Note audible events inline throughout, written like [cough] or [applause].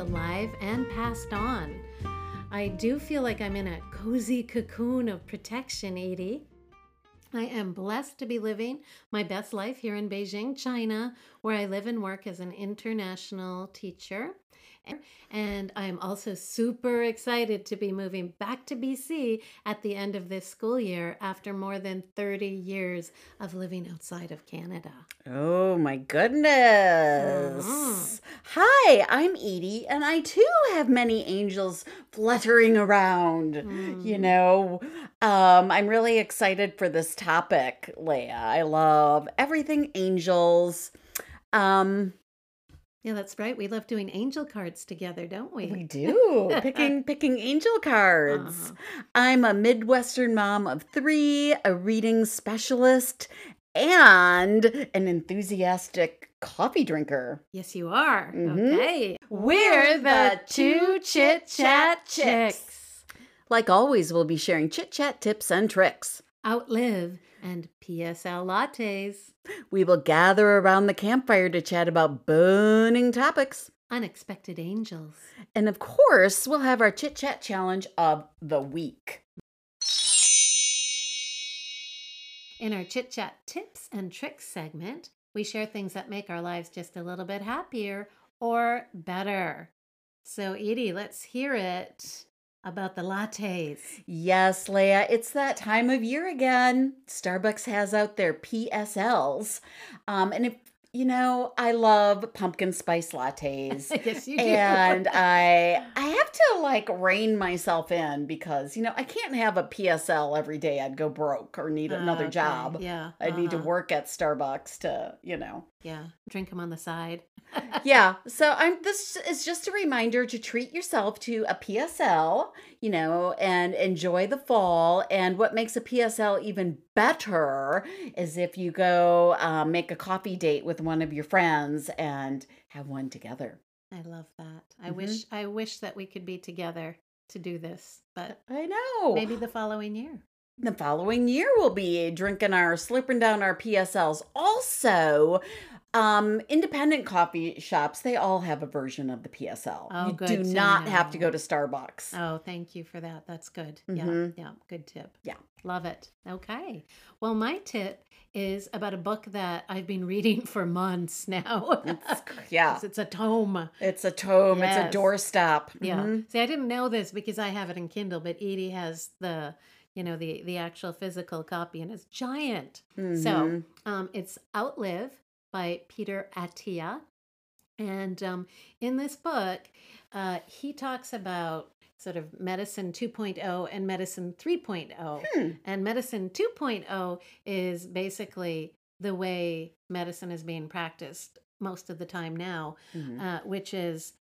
alive and passed on. I do feel like I'm in a cozy cocoon of protection, Eydie. I am blessed to be living my best life here in Beijing, China, where I live and work as an international teacher. And I'm also super excited to be moving back to BC at the end of this school year after more than 30 years of living outside of Canada. Oh my goodness. Mhm. Hi, I'm Eydie, and I too have many angels fluttering around. You Mm. know, um, I'm really excited for this topic, Leah. I love everything angels. Um, Yeah, that's right. We love doing angel cards together, don't we? we do [laughs] picking picking angel cards. Uh-huh. I'm a Midwestern mom of three, a reading specialist, and an enthusiastic coffee drinker. Yes, you are. Mhm. Okay. We're the two chit chat chicks. Like always, we'll be sharing chit chat tips and tricks. Outlive and PSL lattes. We will gather around the campfire to chat about burning topics. Unexpected angels. And of course, we'll have our chit chat challenge of the week. In our chit chat tips and tricks segment, we share things that make our lives just a little bit happier or better. So, Eydie, let's hear it about the lattes. Yes, Leah, it's that time of year again. Starbucks has out their PSLs. Um, and if you know, I love pumpkin spice lattes. [laughs] yes, you do. and [laughs] I I have to like rein myself in because you know I can't have a PSL every day. I'd go broke or need another Okay, job. Yeah. I'd need to uh-huh, work at Starbucks to you know. Yeah. Drink them on the side. [laughs] Yeah. So I'm this is just a reminder to treat yourself to a PSL, you know, and enjoy the fall. And what makes a PSL even better is if you go um, make a coffee date with one of your friends and have one together. I love that. I Mhm. wish I wish that we could be together to do this, but I know. maybe the following year. The following year we'll be drinking our slurping down our PSLs. Also, um, independent coffee shops they all have a version of the PSL. Oh, you good do not have to go to Starbucks. Oh, thank you for that. That's good. Yeah, Mhm. yeah, good tip. Yeah. Love it. Okay. Well, my tip is about a book that I've been [laughs] reading for months now. It's- [laughs] yeah, it's a tome. it's a tome. It's a doorstop. Yeah. Mhm. See, I didn't know this because I have it in Kindle, but Eydie has the, you know, the the actual physical copy, and it's giant. Mhm. So um, it's Outlive by Peter Attia. And um, in this book, uh, he talks about sort of medicine 2.0 and medicine 3.0. Hmm. And medicine 2.0 is basically the way medicine is being practiced most of the time now, Mhm. uh, which is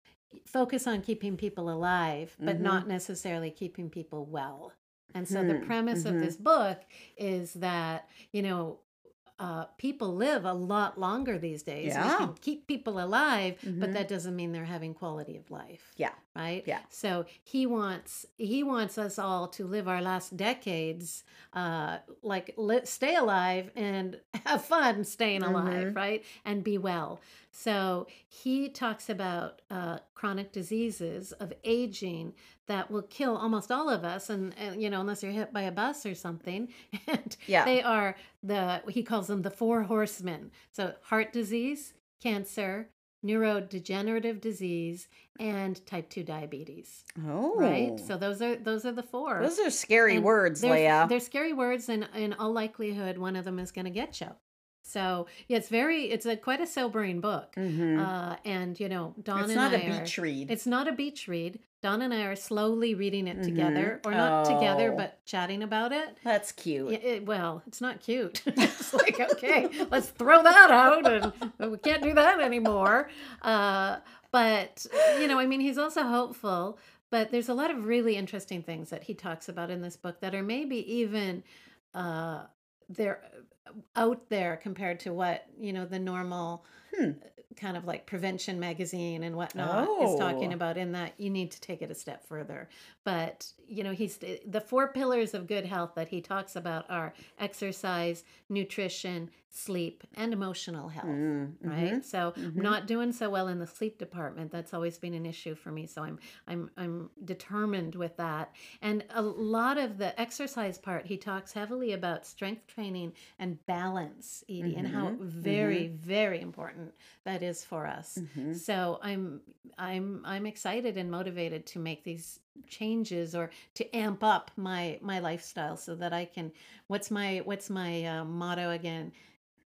focus on keeping people alive, but Mhm. not necessarily keeping people well. And so the Hmm, premise mhm. of this book is that, you know, uh, people live a lot longer these days. We Yeah. can keep people alive, but Mhm. that doesn't mean they're having quality of life Yeah. right Yeah. so he wants he wants us all to live our last decades uh like li- stay alive and [laughs] have fun staying alive Mhm. right and be well so he talks about uh chronic diseases of aging that will kill almost all of us and, and you know unless you're hit by a bus or something. [laughs] And Yeah. they are the he calls them the four horsemen. So heart disease cancer neurodegenerative disease and type 2 diabetes. Oh, right so those are those are the four. Those are scary And words, they're, Leah. they're scary words and in all likelihood one of them is going to get you so yeah it's very it's a quite a sobering book Mhm. uh and you know don it's and not I a are- beach read. it's not a beach read don and i are slowly reading it Mhm. together or not together Oh. but chatting about it That's cute. it, well, it's not cute. [laughs] [laughs] it's like, okay, let's throw that out, and we can't do that anymore. Uh, but you know, I mean, he's also hopeful. But there's a lot of really interesting things that he talks about in this book that are maybe even uh, they're out there compared to what you know the normal Hmm. kind of like prevention magazine and whatnot is talking Oh. about in that you need to take it a step further but you know he's the four pillars of good health that he talks about are exercise nutrition sleep and emotional health Mm, right? Mhm. so mhm. I'm not doing so well in the sleep department that's always been an issue for me. So i'm i'm i'm determined with that. And a lot of the exercise part he talks heavily about strength training and balance Eydie, and how Mhm, very very important that is for us. So i'm i'm i'm excited and motivated to make these changes or to amp up my my lifestyle so that i can what's my what's my uh, motto again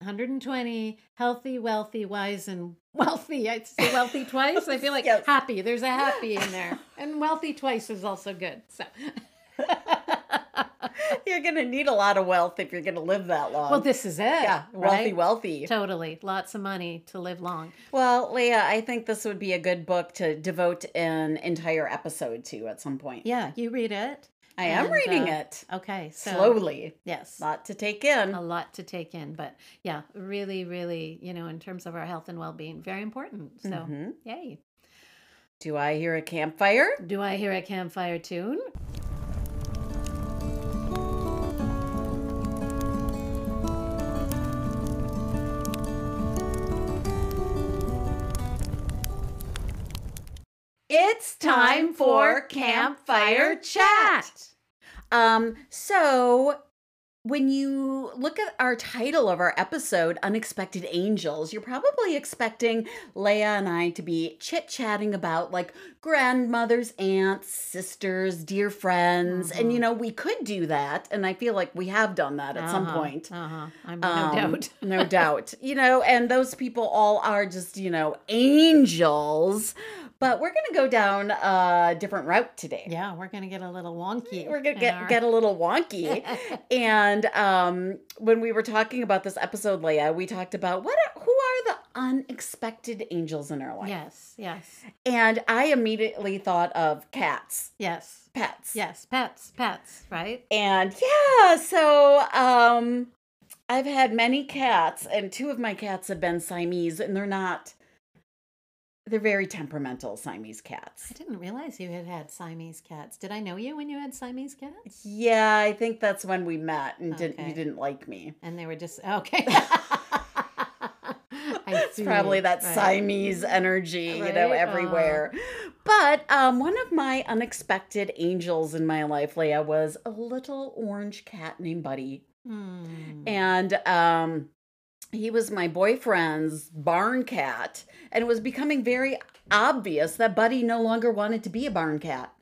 120 healthy wealthy wise and wealthy i say wealthy twice i feel [laughs] like Yes. happy there's a happy in there and wealthy twice is also good so [laughs] You're gonna need a lot of wealth if you're gonna live that long. well this is it yeah, wealthy, right? wealthy. totally lots of money to live long Well, Leah, I think this would be a good book to devote an entire episode to at some point. yeah you read it I am and, reading uh, it okay so slowly. yes A lot to take in. a lot to take in but yeah really really you know in terms of our health and well-being very important so Mhm. yay Do I hear a campfire? do i hear a campfire tune It's time for Campfire Chat. Um, so when you look at our title of our episode, Unexpected Angels, you're probably expecting Leah and I to be chit chatting about like grandmothers, aunts, sisters, dear friends. And, Mhm. you know, we could do that. And I feel like we have done that at some Uh-huh, point. uh-huh i'm no Um, doubt [laughs] no doubt. You know, and those people all are just, you know, angels. But we're going to go down a different route today. yeah we're gonna get a little wonky We're going to get, our- get a little wonky. [laughs] and um, when we were talking about this episode, Leah, we talked about what are, who are the unexpected angels in our life. yes yes And I immediately thought of cats, yes pets. yes pets pets right And yeah, so um I've had many cats and two of my cats have been Siamese and they're not they're very temperamental Siamese cats. i didn't realize you had had siamese cats did i know you when you had siamese cats Yeah, I think that's when we met and didn't you didn't like me. and they were just okay [laughs] It's probably that Right. Siamese energy, you know, Right? everywhere. But um, one of my unexpected angels in my life, Leah, was a little orange cat named Buddy. Hmm. and um he was my boyfriend's barn cat and it was becoming very obvious that buddy no longer wanted to be a barn cat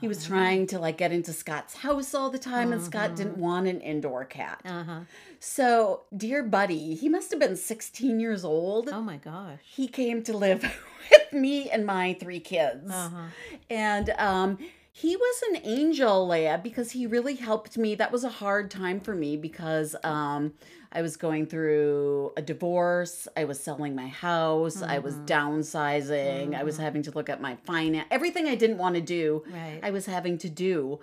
he was Oh. trying to like get into scott's house all the time and scott Mhm. didn't want an indoor cat Uh-huh. so dear buddy he must have been 16 years old Oh my gosh. he came to live [laughs] with me and my three kids Uh-huh. and um he was an angel leah because he really helped me that was a hard time for me because um i was going through a divorce i was selling my house i was Mhm. downsizing i was Mhm. having to look at my finance everything i didn't want to do Right. i was having to do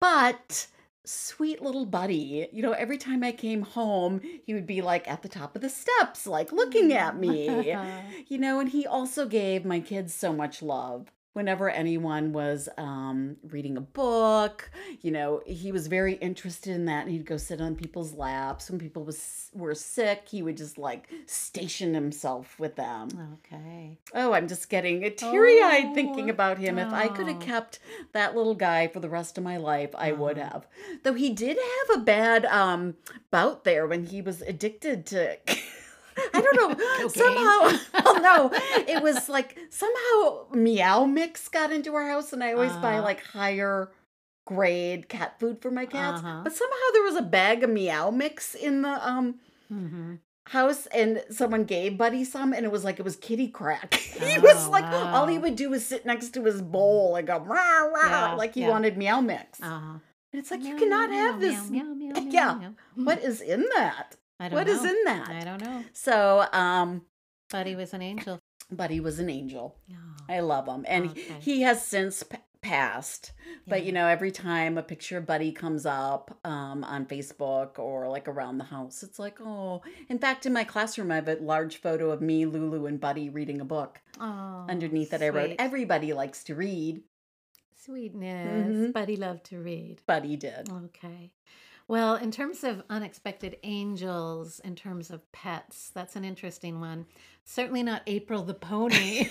but sweet little buddy you know every time i came home he would be like at the top of the steps like looking at me [laughs] you know, and he also gave my kids so much love. Whenever anyone was um, reading a book, you know, he was very interested in that, and he'd go sit on people's laps. When people was were sick, he would just like station himself with them. okay. Oh, I'm just getting teary eyed thinking Oh, about him. If I could have oh. kept that little guy for the rest of my life, I would Uh-huh. have. Though he did have a bad um, bout there when he was addicted to. [laughs] I don't know. [laughs] Somehow, [laughs] well, no, it was like somehow Meow Mix got into our house, and I always buy Uh-huh. like higher grade cat food for my cats. Uh-huh. But somehow there was a bag of Meow Mix in the um Mm-hmm. house and someone gave Buddy some and it was like it was kitty crack. [laughs] he was Oh, like all he would do was sit next to his bowl and go rah, rah, Yeah, like he yeah. wanted meow mix. Uh-huh. and it's like you cannot meow, have meow, this. Meow, meow, meow, Yeah. meow. What is in that? I don't What know. is in that? I don't know. So um Buddy was an angel. Buddy was an angel. Oh. I love him. And Okay. he has since p- passed. But you know, every time a picture of Buddy comes up um, on Facebook or like around the house, it's like, oh. In fact, in my classroom, I have a large photo of me, Lulu, and Buddy reading a book. Oh, Underneath it, I wrote, "Everybody likes to read." Sweetness. Mhm. Buddy loved to read. Buddy did. Okay. Well, in terms of unexpected angels, in terms of pets, that's an interesting one. Certainly not April the pony.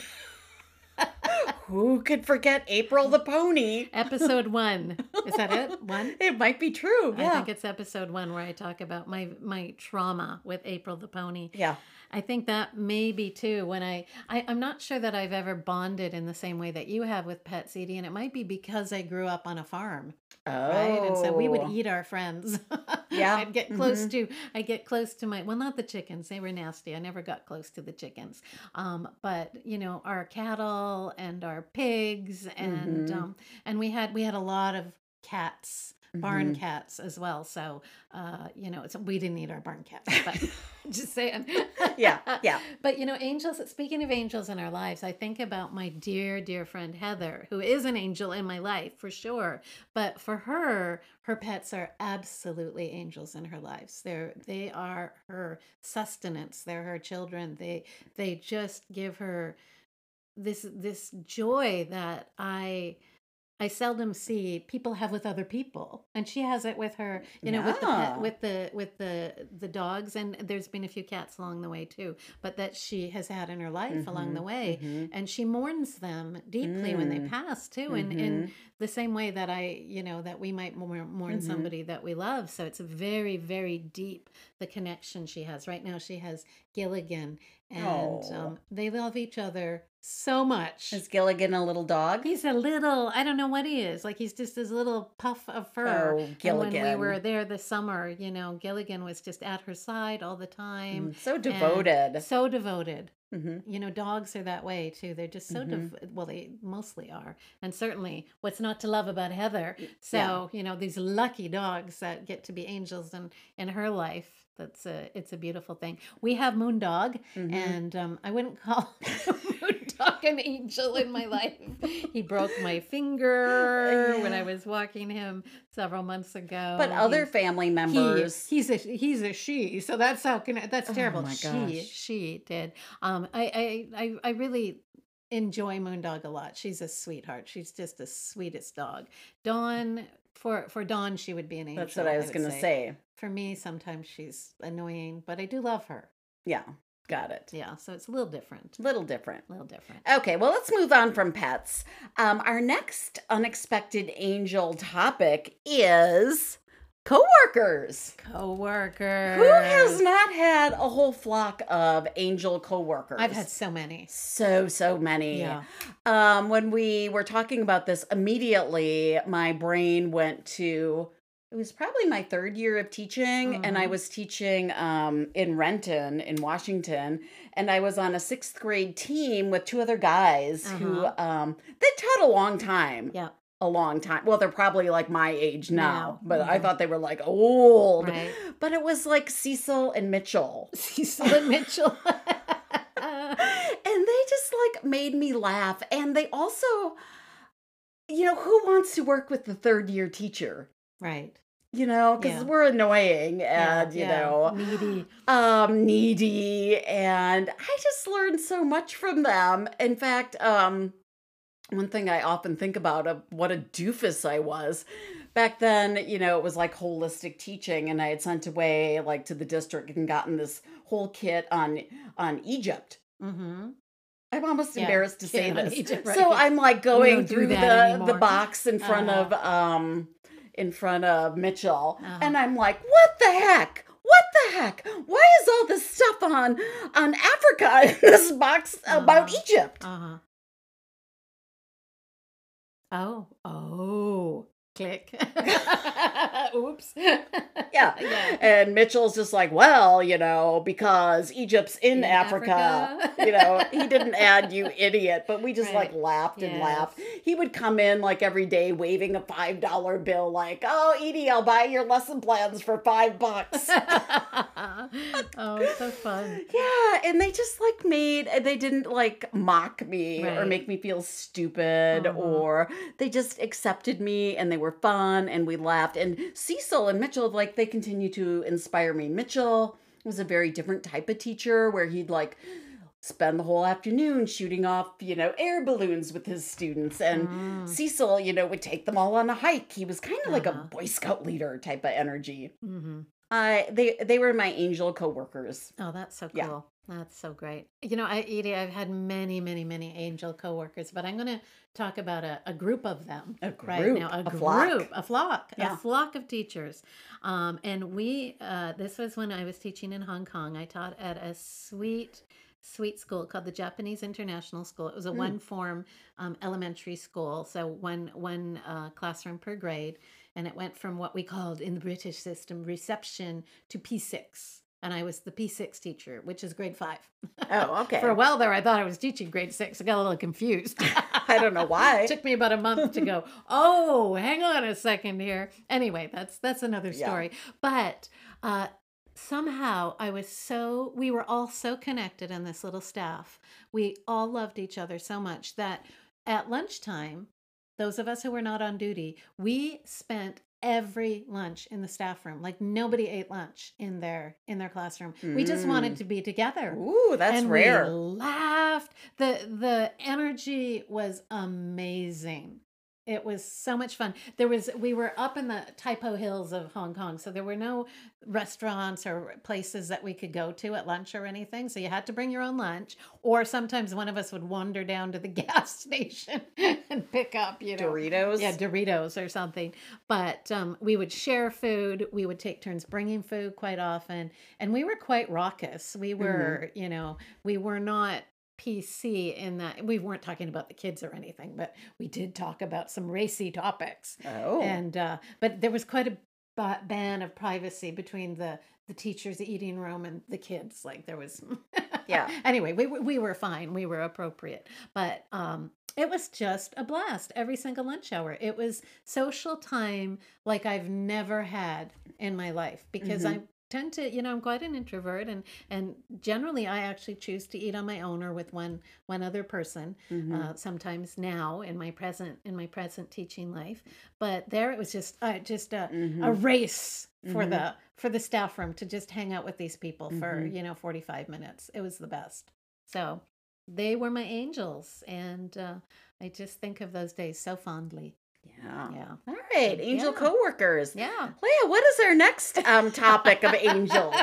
[laughs] Who could forget April the pony? episode one. Is that it? [laughs] One? It might be true. I think it's episode one where I talk about my my trauma with April the pony. yeah. I think that may be too when I, I I'm not sure that I've ever bonded in the same way that you have with pets, Eydie, and it might be because I grew up on a farm, Oh. right? And so we would eat our friends. [laughs] Yeah, I'd get close to I get close to my well, not the chickens. They were nasty. I never got close to the chickens. Um, but you know, our cattle and our pigs and Mhm. um, and we had we had a lot of cats barn Mhm. cats as well so uh you know it's we didn't eat our barn cats but [laughs] [laughs] just saying Yeah, yeah. [laughs] but you know angels speaking of angels in our lives i think about my dear dear friend heather who is an angel in my life for sure but for her her pets are absolutely angels in her lives they're they are her sustenance they're her children they they just give her this this joy that i I seldom see people have with other people, and she has it with her, you know, with the pet, with the with the the dogs, and there's been a few cats along the way too, but that she has had in her life along the Mhm, way, mhm. and she mourns them deeply when they Mm. pass too, and in Mhm. the same way that I, you know, that we might mourn, mourn Mhm. somebody that we love. So it's very very deep the connection she has right now. She has Gilligan, and um, they love each other so much. Is Gilligan a little dog? He's a little, I don't know what he is. Like he's just this little puff of fur. Oh, And when we were there this summer, you know, Gilligan was just at her side all the time. Mm, so devoted. So devoted. hmm You know, dogs are that way too. They're just so, Mhm. dev- well, they mostly are. And certainly, what's not to love about Heather? So, yeah. you know, these lucky dogs that get to be angels in, in her life. That's a, it's a beautiful thing. We have Moondog, Mhm. and um, I wouldn't call [laughs] Moondog an angel in my life. He broke my finger [laughs] when I was walking him several months ago. But other He's- family he, members. he's a he's a she, so that's how can I, that's Oh terrible. my she she did. Um, I, I I I really enjoy Moondog a lot. She's a sweetheart. She's just the sweetest dog. Dawn for for Dawn, she would be an angel. That's what I was going to say. For me, sometimes she's annoying, but I do love her. Yeah, got it. Yeah, so it's a little different. Little different. A little different. Okay, well, let's move on from pets. Um, our next unexpected angel topic is coworkers. Coworker. Who has not had a whole flock of angel coworkers? I've had so many. so so many. Yeah. Um, when we were talking about this, immediately my brain went to it was probably my third year of teaching, and I Mhm. was teaching um, in Renton in Washington, and I was on a sixth grade team with two other guys who Uh-huh. um, they taught a long time. Yeah. A long time. Well, they're probably like my age now, but I thought they were like old. Right. But it was like Cecil and Mitchell. [laughs] Cecil and Mitchell. [laughs] and they just like made me laugh and they also you know who wants to work with the third year teacher right. you know because Yeah. we're annoying Yeah, and you yeah. know needy. um needy and i just learned so much from them in fact um one thing i often think about of what a doofus i was back then you know it was like holistic teaching and i had sent away like to the district and gotten this whole kit on on egypt Mm-hmm. I'm almost Yeah, embarrassed to [laughs] say this. Egypt, So. I'm like going through the, the box in front Uh-huh. of um in front of Mitchell Uh-huh. and I'm like, what the heck? What the heck? Why is all this stuff on on Africa in this box about Uh-huh. Egypt? Uh huh. Oh, oh. Click. [laughs] Oops. [laughs] Yeah. Yeah. And Mitchell's just like, well, you know, because Egypt's in, In Africa. Africa. you know, [laughs] he didn't add you idiot, but we just like Right. laughed and Yes. laughed. He would come in like every day waving a $5 bill, like, oh, Eydie, I'll buy your lesson plans for five bucks. oh, so fun. Yeah, and they just like made they didn't like mock me or make me feel stupid Uh-huh. or they just accepted me and they were fun and we laughed. And Cecil and Mitchell like they continue to inspire me. Mitchell was a very different type of teacher where he'd like spend the whole afternoon shooting off, you know, air balloons with his students and Mm. Cecil, you know, would take them all on a hike. He was kind of like a Uh-huh. boy scout leader type of energy. hmm I they they were my angel coworkers. Oh, that's so cool. Yeah. That's so great. You know, I, Eydie, I've had many, many, many angel coworkers, but I'm going to talk about a, a group of them A right group, now. A, a group, flock. a flock, Yeah. a flock of teachers. Um, and we, uh, this was when I was teaching in Hong Kong. I taught at a sweet, sweet school called the Japanese International School. It was a Mm. one form um, elementary school, so one one uh, classroom per grade, and it went from what we called in the British system reception to P6. And I was the P6 teacher, which is grade five. Oh, okay. [laughs] For a while there, I thought I was teaching grade six. I got a little confused. [laughs] I don't know why. It [laughs] took me about a month to go, oh, hang on a second here. Anyway, that's that's another Yeah. story. But uh somehow I was so we were all so connected in this little staff. We all loved each other so much that at lunchtime, those of us who were not on duty, we spent every lunch in the staff room. Like nobody ate lunch in their in their classroom. We just wanted Mm. to be together Ooh, that's and rare. We laughed. the The energy was amazing. It was so much fun. There was we were up in the Tai Po Hills of Hong Kong, so there were no restaurants or places that we could go to at lunch or anything. So you had to bring your own lunch, or sometimes one of us would wander down to the [laughs] gas station and pick up, you know, Doritos. yeah, Doritos or something. But um, we would share food. We would take turns bringing food quite often, and we were quite raucous. We were, you know, we were not PC in that we weren't talking about the kids or anything, but we did talk about some racy topics. Oh. And uh, but there was quite a ban of privacy between the the teachers' eating room and the kids. Like there was, [laughs] Yeah. Anyway, we were- we were fine. We were appropriate, but um, it was just a blast every single lunch hour. It was social time like I've never had in my life because Mhm. I tend to you know i'm quite an introvert and and generally i actually choose to eat on my own or with one one other person Mhm. uh, sometimes now in my present in my present teaching life but there it was just uh, just a, a Mhm. race for Mhm. the for the staff room to just hang out with these people for Mhm. you know 45 minutes it was the best so they were my angels and uh, i just think of those days so fondly yeah. yeah All right, angel Yeah. coworkers. yeah Leah, what is our next um, topic of angels?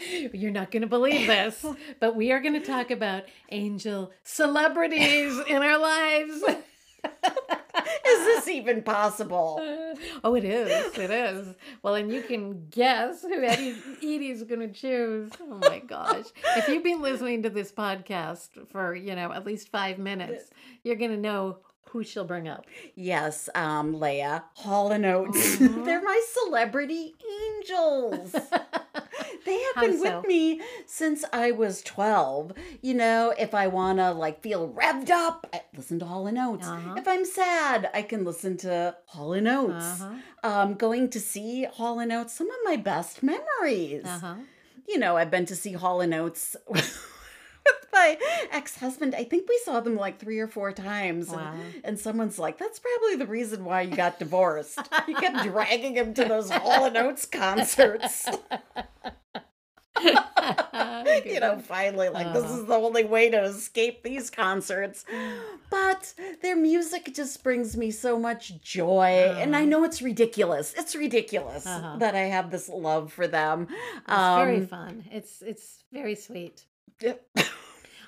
[laughs] You're not going to believe this, [laughs] but we are going to talk about angel celebrities in our lives. [laughs] Is this even possible? oh, it is. It is. Well, and you can guess who Eddie, Eydie's going to choose. Oh my gosh. If you've been listening to this podcast for, you know, at least five minutes, you're going to know who she'll bring up. Yes, um, Leah, Hall and Oates. [laughs] They're my celebrity angels. [laughs] They have How been so? with me since I was 12. You know, if I want to like feel revved up, I listen to Hall and Oates. Uh-huh. If I'm sad, I can listen to Hall and Oates. Uh-huh. Um, going to see Hall and Oates, some of my best memories. Uh-huh. You know, I've been to see Hall and Oates [laughs] my ex-husband. I think we saw them like three or four times. and- Wow. and someone's like, that's probably the reason why you got divorced. you kept [laughs] dragging him to those Hall and Oates concerts. [laughs] you know, finally, like, this Uh-huh. is the only way to escape these concerts. But their music just brings me so much joy. And I Uh-huh. know it's ridiculous. It's ridiculous Uh-huh. that I have this love for them. It's very Um, fun. It's it's very sweet. Yep.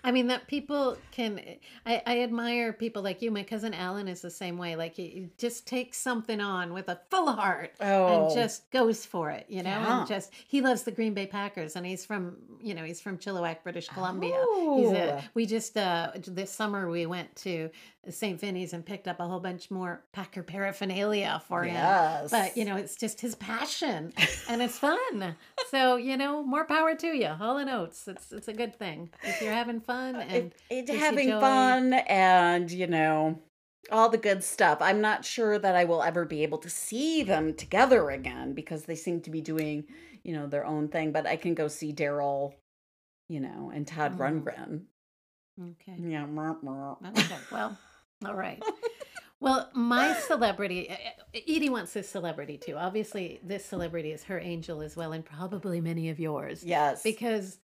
I mean that people can. I, I admire people like you. My cousin Alan is the same way. Like he, he just takes something on with a full heart Oh. and just goes for it. You know, Yeah. and just he loves the Green Bay Packers, and he's from you know he's from Chilliwack, British Columbia. He's a, Oh. we just uh this summer we went to St. Vinny's and picked up a whole bunch more Packer paraphernalia for him. Yes. But, you know, it's just his passion [laughs] and it's fun. so, you know, more power to you. Hall and Oates. It's, it's a good thing. If you're having fun and it, it, having joy. fun and you know all the good stuff i'm not sure that i will ever be able to see them together again because they seem to be doing you know their own thing but i can go see daryl you know and todd Mm. rundgren Okay. yeah. Okay. Well, [laughs] all right. [laughs] Well, my celebrity, uh, uh, Eydie wants this celebrity too. Obviously, this celebrity is her angel as well, and probably many of yours. yes Because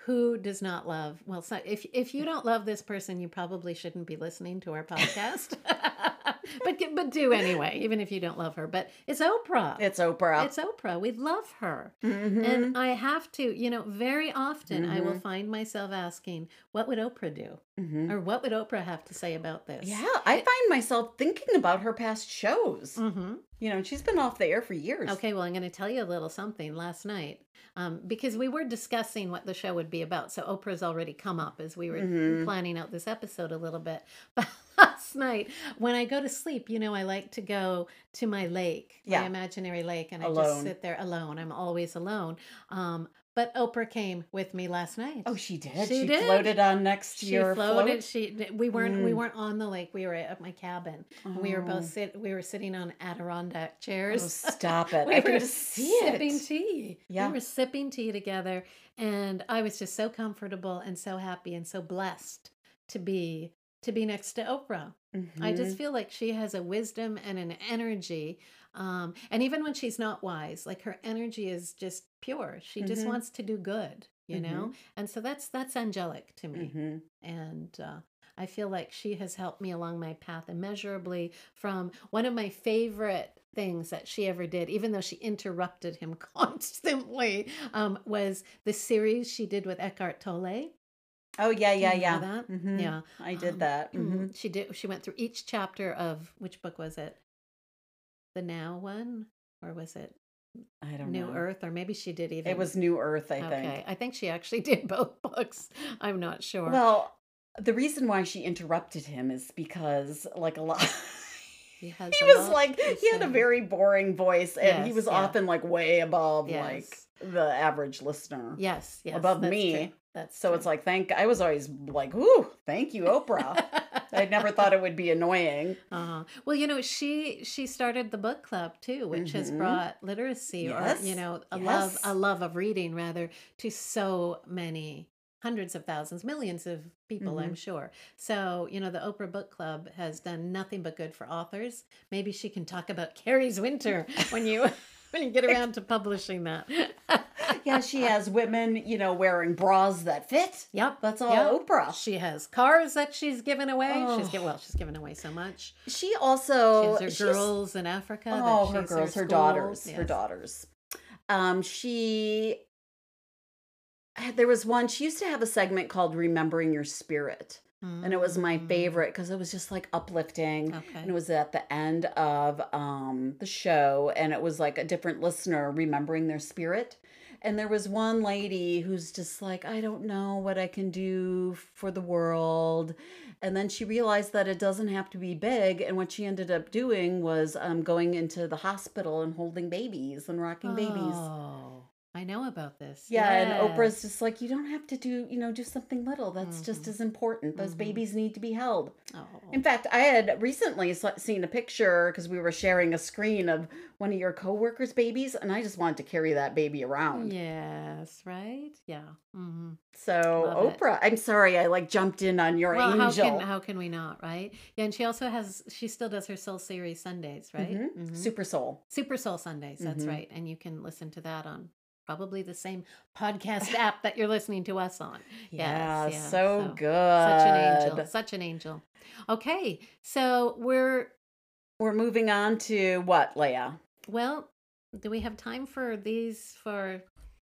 who does not love? Well, so if if you don't love this person, you probably shouldn't be listening to our podcast. [laughs] [laughs] but but do anyway, even if you don't love her. But it's Oprah. it's oprah It's Oprah. We love her. Mhm. And I have to, you know, very often I will Mhm. find myself asking, what would Oprah do? Mhm. Or what would Oprah have to say about this? yeah i find myself thinking about her past shows Mm-hmm. you know she's been off the air for years Okay, well, I'm going to tell you a little something last night um, because we were discussing what the show would be about. So Oprah's already come up as we were Mhm. planning out this episode a little bit. But [laughs] last night, when I go to sleep, you know, I like to go to my lake, Yeah. my imaginary lake, and I just sit there alone. I'm always alone. Um, but Oprah came with me last night. oh she did She she, did. floated on next to she your floated. float? She we weren't we Mm. weren't on the lake. We were at my cabin. And we were Oh. both sit. We were sitting on Adirondack chairs. Oh, stop it. [laughs] we I were see sipping it. tea. Yeah. We were sipping tea together, and I was just so comfortable and so happy and so blessed to be to be next to Oprah. I Mhm. just feel like she has a wisdom and an energy. Um, and even when she's not wise, like her energy is just pure. She just Mhm. wants to do good, you know? And so that's that's angelic to me Mhm. and uh, I feel like she has helped me along my path immeasurably. From one of my favorite things that she ever did, even though she interrupted him [laughs] constantly, um, was the series she did with Eckhart Tolle. Oh yeah, yeah, yeah. that? Mhm. Yeah, I did Um, that. Mhm. She did. She went through each chapter of which book was it? The Now one, or was it I don't New know. Earth? Or maybe she did even. It was New Earth, I okay. think. I think she actually [laughs] did both books. I'm not sure. Well, the reason why she interrupted him is because, like a lot, [laughs] he has he was like he had a very boring voice, and he was yeah. often like way above Yes. like the average listener. Yes, yes. above me. That's So true. it's like, thank. I was always like, "Ooh, thank you, Oprah." [laughs] I never thought it would be annoying. uh Well, you know, she she started the book club too, which has Mhm. brought literacy or you know a love a love of reading rather to so many hundreds of thousands, millions of people, I'm Mm-hmm. sure. So you know, the Oprah Book Club has done nothing but good for authors. Maybe she can talk about Carrie's Winter when you [laughs] when you get around to publishing that. [laughs] Yeah, she has women, you know, wearing bras that fit. Yep. That's all Yep. Oprah. She has cars that she's given away. She's Oh. given well, she's given away so much. She also she has her girls in Africa. that Oh, her girls, her schools. daughters, her daughters. Um, she there was one. She used to have a segment called "Remembering Your Spirit," and it was my Mm. favorite because it was just like uplifting. Okay. And it was at the end of um, the show, and it was like a different listener remembering their spirit. And there was one lady who's just like, I don't know what I can do for the world. And then she realized that it doesn't have to be big. And what she ended up doing was um, going into the hospital and holding babies and rocking babies. I know about this. Yeah, and Oprah's just like, you don't have to do, you know, do something little. That's just Mhm. as important. Those Mhm. babies need to be held. Oh. In fact, I had recently seen a picture because we were sharing a screen of one of your coworkers' babies, and I just wanted to carry that baby around. Yes, right? Yeah. hmm So, Love it. Oprah, I'm sorry I like jumped in on your Well, how can how can we not, right? Yeah, and she also has she still does her Soul Series Sundays, right? Mhm. Mhm. Super Soul. Super Soul Sundays. That's Mhm. right, and you can listen to that on probably the same podcast [laughs] app that you're listening to us on. Yeah, Yes, yeah, so, so- good. Such an angel. Such an angel. Okay, so we're We're moving on to what, Leah? well. Do we have time for these? For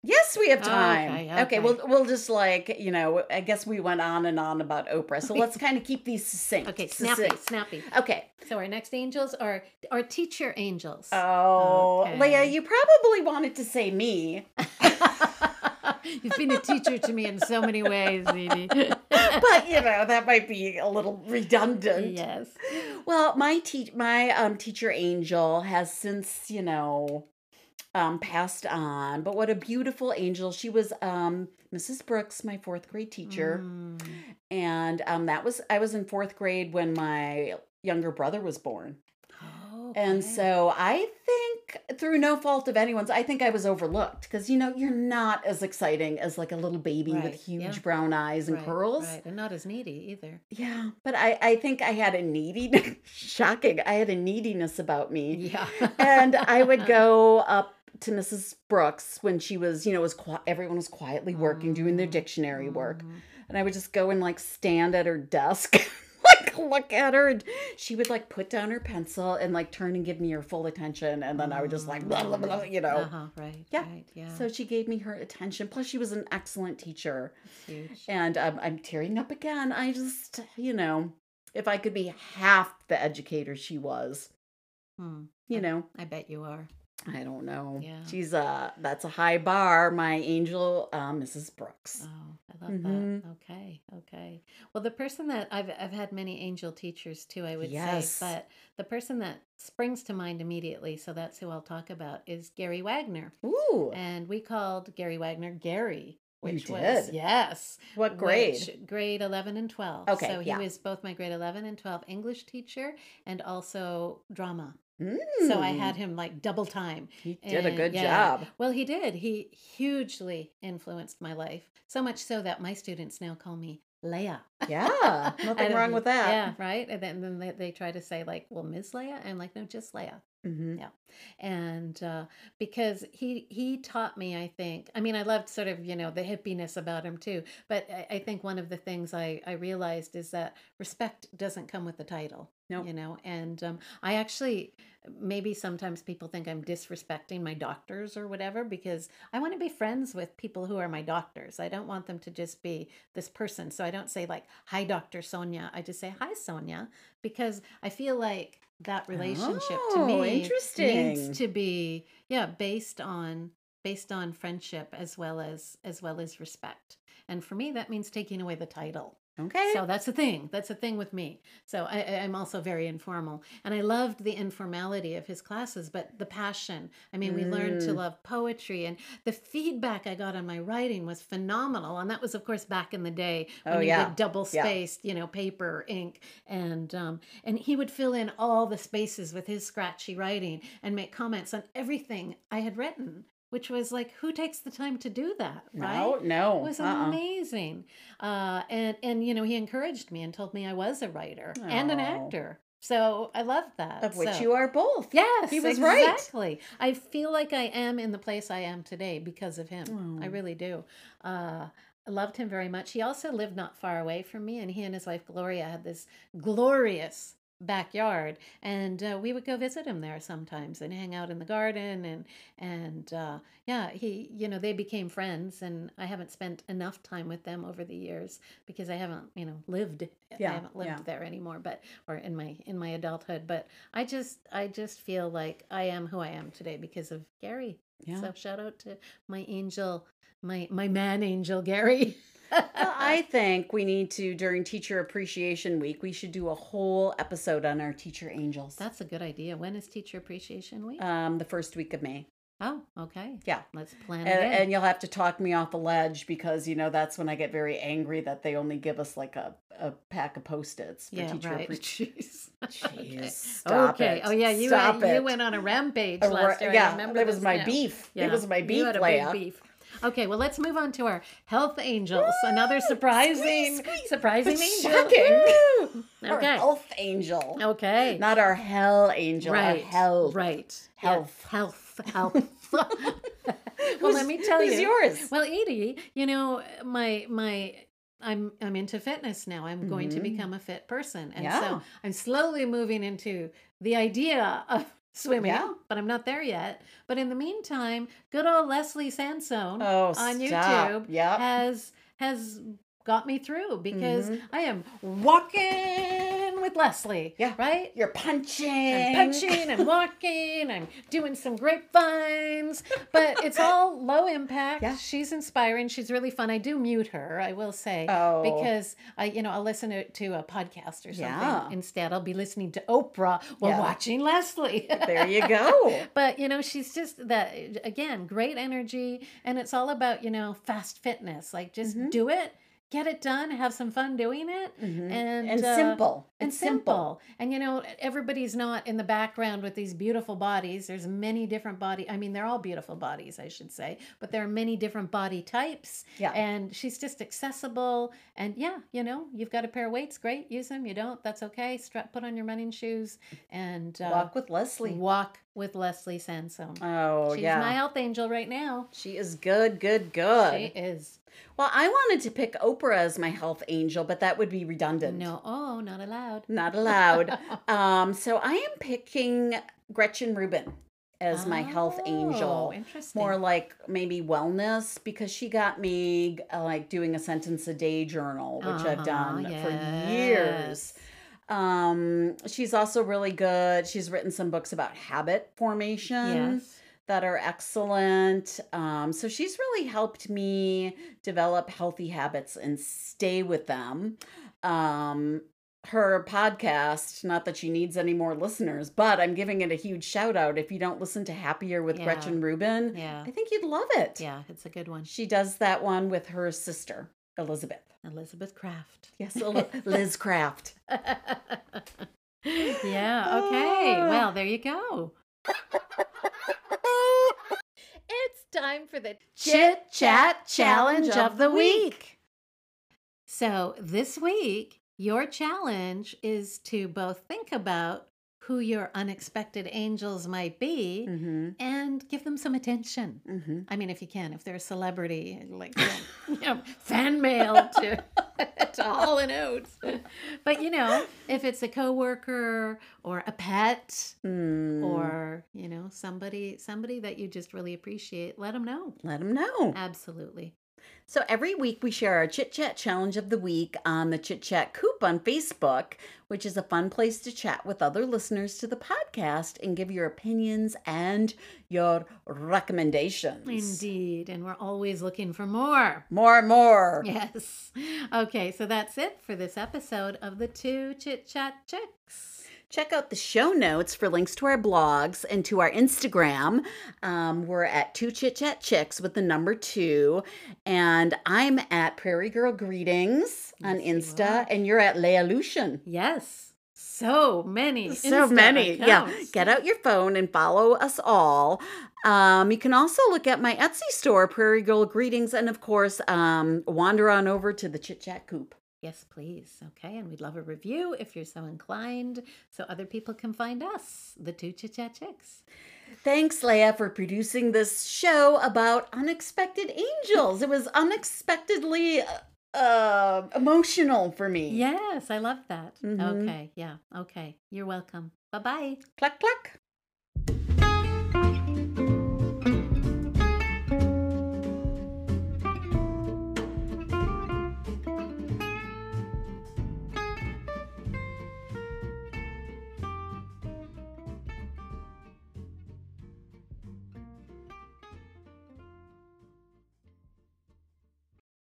Yes, we have time. Okay, Okay, okay. we'll we'll just like you know. I guess we went on and on about Oprah, so let's kind of keep these succinct. okay, snappy, succinct. snappy. Okay. So our next angels are our teacher angels. Oh, Okay. Leah, you probably wanted to say me. [laughs] You've been a teacher to me in so many ways, Eydie. [laughs] but you know that might be a little redundant. yes. Well, my te- my um, teacher angel has since you know um, passed on, but what a beautiful angel she was. Um, Mrs. Brooks, my fourth grade teacher, Mm. and um, that was I was in fourth grade when my younger brother was born. And okay. so I think, through no fault of anyone's, I think I was overlooked because you know you're not as exciting as like a little baby Right, with huge yeah. brown eyes and Right, curls. Right. And not as needy either. Yeah, but I I think I had a needy, [laughs] shocking. I had a neediness about me, Yeah. and I would [laughs] go up to Mrs. Brooks when she was, you know, was qui- everyone was quietly working doing their dictionary work, Mhm. and I would just go and like stand at her desk. [laughs] like look at her and she would like put down her pencil and like turn and give me her full attention and then i would just like blah blah blah you know Uh-huh. Right. Yeah. Right. Yeah. so she gave me her attention plus she was an excellent teacher and um, i'm tearing up again i just you know if i could be half the educator she was Hmm. you know I bet you are. I don't know Yeah. she's uh that's a high bar my angel uh, mrs brooks Oh, I love Mhm. that. Okay, okay. Well, the person that I've I've had many angel teachers too, I would Yes. say, but the person that springs to mind immediately, so that's who I'll talk about, is Gary Wagner. ooh And we called Gary Wagner Gary, You which was did? yes. what grade grade 11 and 12. Okay, So he yeah. was both my grade 11 and 12 English teacher and also drama. So I Mm, had him like double time. he did a good yeah. job Well, he did. He hugely influenced my life. So much so that my students now call me Leah. yeah [laughs] nothing wrong with that Yeah, right. And then, then they, try to say like, "Well, Ms. Leah," and I'm like, "No, just Leah." hmm Yeah, and uh, because he he taught me i think i mean i loved sort of you know the hippiness about him too but i, I think one of the things I, I realized is that respect doesn't come with the title Nope. you know and um, i actually maybe sometimes people think i'm disrespecting my doctors or whatever because i want to be friends with people who are my doctors. I don't want them to just be this person. So i don't say like hi dr sonia. I just say hi sonia because i feel like that relationship to Oh, me interesting. needs to be yeah based on based on friendship as well as as well as respect. And for me that means taking away the title okay so that's the thing that's the thing with me so I, i'm also very informal and i loved the informality of his classes but the passion i mean we learned to Mm. love poetry and the feedback i got on my writing was phenomenal and that was of course back in the day when Oh, you yeah. did double Yeah. spaced you know paper ink and um and he would fill in all the spaces with his scratchy writing and make comments on everything i had written which was like who takes the time to do that right? no no it was uh-uh. amazing. Uh, and and you know he encouraged me and told me i was a writer and an actor. So i love that of which So- you are both. Yes He was right. exactly. I feel like i am in the place i am today because of him. I Oh. really do. Uh, I loved him very much. He also lived not far away from me and he and his wife gloria had this glorious backyard and uh, we would go visit him there sometimes and hang out in the garden and and uh, yeah he you know they became friends and i haven't spent enough time with them over the years because i haven't you know lived Yeah, i haven't lived yeah. there anymore but or in my in my adulthood but i just i just feel like i am who i am today because of gary. Yeah. So shout out to my angel my my man angel gary [laughs] Well, I think we need to during Teacher Appreciation Week. We should do a whole episode on our teacher angels. that's a good idea when is teacher appreciation week um the first week of May. oh okay Yeah. let's plan And, it and you'll have to talk me off a ledge because you know that's when I get very angry that they only give us like a, a pack of post-its for yeah teacher right [laughs] appreciation. jeez Jeez, okay. stop okay it. oh yeah you Stop went, you went on a rampage A last year I yeah, remember that was my now. beef. Yeah, It was my you had a big beef. Okay, well, let's move on to our health angels. Another surprising, surprising angel. Shocking. Woo! Our Okay. health angel. Okay. Not our hell angel. Our right. health. Right. Yeah, Health. Health. [laughs] Health. [laughs] well, Who's- let me tell who's you. yours? Well, Eydie, you know, my my I'm I'm into fitness now. I'm going to Mhm. become a fit person. And Yeah. so I'm slowly moving into the idea of swimming, Yeah. but I'm not there yet. But in the meantime, good old Leslie Sansone Oh, on stop. YouTube Yep. has has got me through because Mhm. I am walking with Leslie. Yeah. Right? You're punching. I'm punching, I'm walking, I'm doing some grapevines, but it's all low impact. Yeah. She's inspiring. She's really fun. I do mute her, I will say, Oh. because I, you know, I'll listen to, to a podcast or something Yeah. instead. I'll be listening to Oprah while Yeah. watching Leslie. There you go. [laughs] But you know, she's just that again, great energy, and it's all about you know fast fitness. Like just Mhm. do it, get it done, have some fun doing it, Mhm. and and uh, simple. and It's simple. And you know, everybody's not in the background with these beautiful bodies. There's many different body. I mean, they're all beautiful bodies, I should say, but there are many different body types. Yeah. And she's just accessible. And yeah, you know, you've got a pair of weights, great, use them. You don't, that's okay. Strap, put on your running shoes, and uh, Walk with Leslie. Walk with Leslie Sansone. Oh, She's yeah. my health angel right now. she is good, good, good. She is. Well, I wanted to pick Oprah as my health angel, but that would be redundant. No, oh, not allowed. Not allowed. [laughs] um, so I am picking Gretchen Rubin as my health angel. Oh, Interesting. More like maybe wellness because she got me uh, like doing a sentence a day journal, which I've Uh-huh, done for years. Um, she's also really good. She's written some books about habit formation Yes. that are excellent. Um, so she's really helped me develop healthy habits and stay with them. Um, her podcast, not that she needs any more listeners, but I'm giving it a huge shout out. If you don't listen to Happier with Yeah. Gretchen Rubin, Yeah. I think you'd love it. Yeah, it's a good one. She does that one with her sister, Elizabeth. Elizabeth Craft. Yes, [laughs] Liz Craft. yeah, okay. Ah. Well, there you go. It's time for the Chit Chat Challenge of the Week. So, this week, your challenge is to both think about who your unexpected angels might be Mm-hmm. and give them some attention. Mm-hmm. I mean, if you can, if they're a celebrity, like [laughs] you know, fan mail to [laughs] to Hall and Oates. But you know, if it's a coworker or a pet Mm. or you know somebody somebody that you just really appreciate, let them know. let them know. Absolutely. So every week we share our Chit Chat Challenge of the Week on the Chit Chat Coop on Facebook, which is a fun place to chat with other listeners to the podcast and give your opinions and your recommendations. Indeed, and we're always looking for more. More and more. Yes. Okay, so that's it for this episode of the Two Chit Chat Chicks. Check out the show notes for links to our blogs and to our Instagram. Um, we're at Two Chit Chat Chicks with the number two. And I'm at Prairie Girl Greetings on Yes, you Insta. are. And you're at Leah Lucian. Yes. So many. so Insta many yeah get out your phone and follow us all um, you can also look at my etsy store prairie girl greetings and of course um, wander on over to the chit chat coop Yes, please. Okay, and we'd love a review if you're so inclined, so other people can find us, the two Chit Chat Chicks. thanks leah for producing this show about unexpected angels it was unexpectedly uh, emotional for me Yes, I love that. Mhm. Okay, yeah, okay. You're welcome. Bye bye. cluck cluck